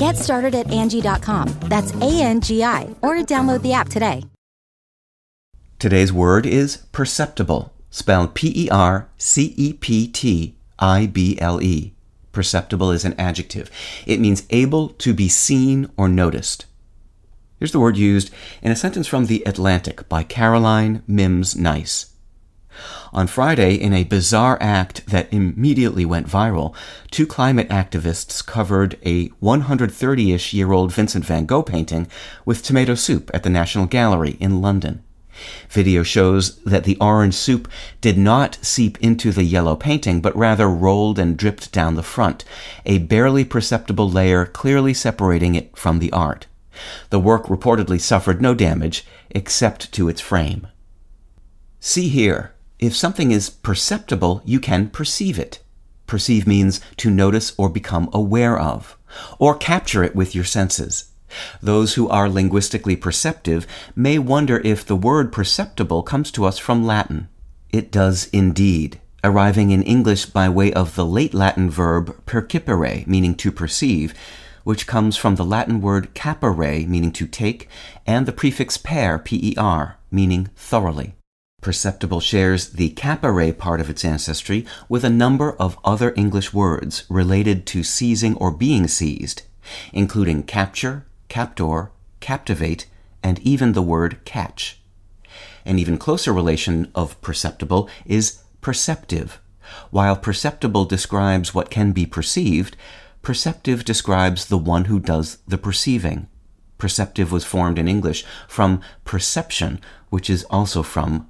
Get started at Angi.com. That's A N G I, or download the app today. Today's word is perceptible, spelled P E R C E P T I B L E. Perceptible is an adjective. It means able to be seen or noticed. Here's the word used in a sentence from The Atlantic by Caroline Mimbs Nyce. On Friday, in a bizarre act that immediately went viral, two climate activists covered a 130 ish year old Vincent van Gogh painting with tomato soup at the National Gallery in London. Video shows that the orange soup did not seep into the yellow painting, but rather rolled and dripped down the front, a barely perceptible layer clearly separating it from the art. The work reportedly suffered no damage except to its frame. See here, if something is perceptible, you can perceive it. Perceive means to notice or become aware of, or capture it with your senses. Those who are linguistically perceptive may wonder if the word perceptible comes to us from Latin. It does indeed, arriving in English by way of the late Latin verb percipere, meaning to perceive, which comes from the Latin word capere, meaning to take, and the prefix per, per, meaning thoroughly. Perceptible shares the capere part of its ancestry with a number of other English words related to seizing or being seized, including capture, captor, captivate, and even the word catch. An even closer relation of perceptible is perceptive. While perceptible describes what can be perceived, perceptive describes the one who does the perceiving. Perceptive was formed in English from perception, which is also from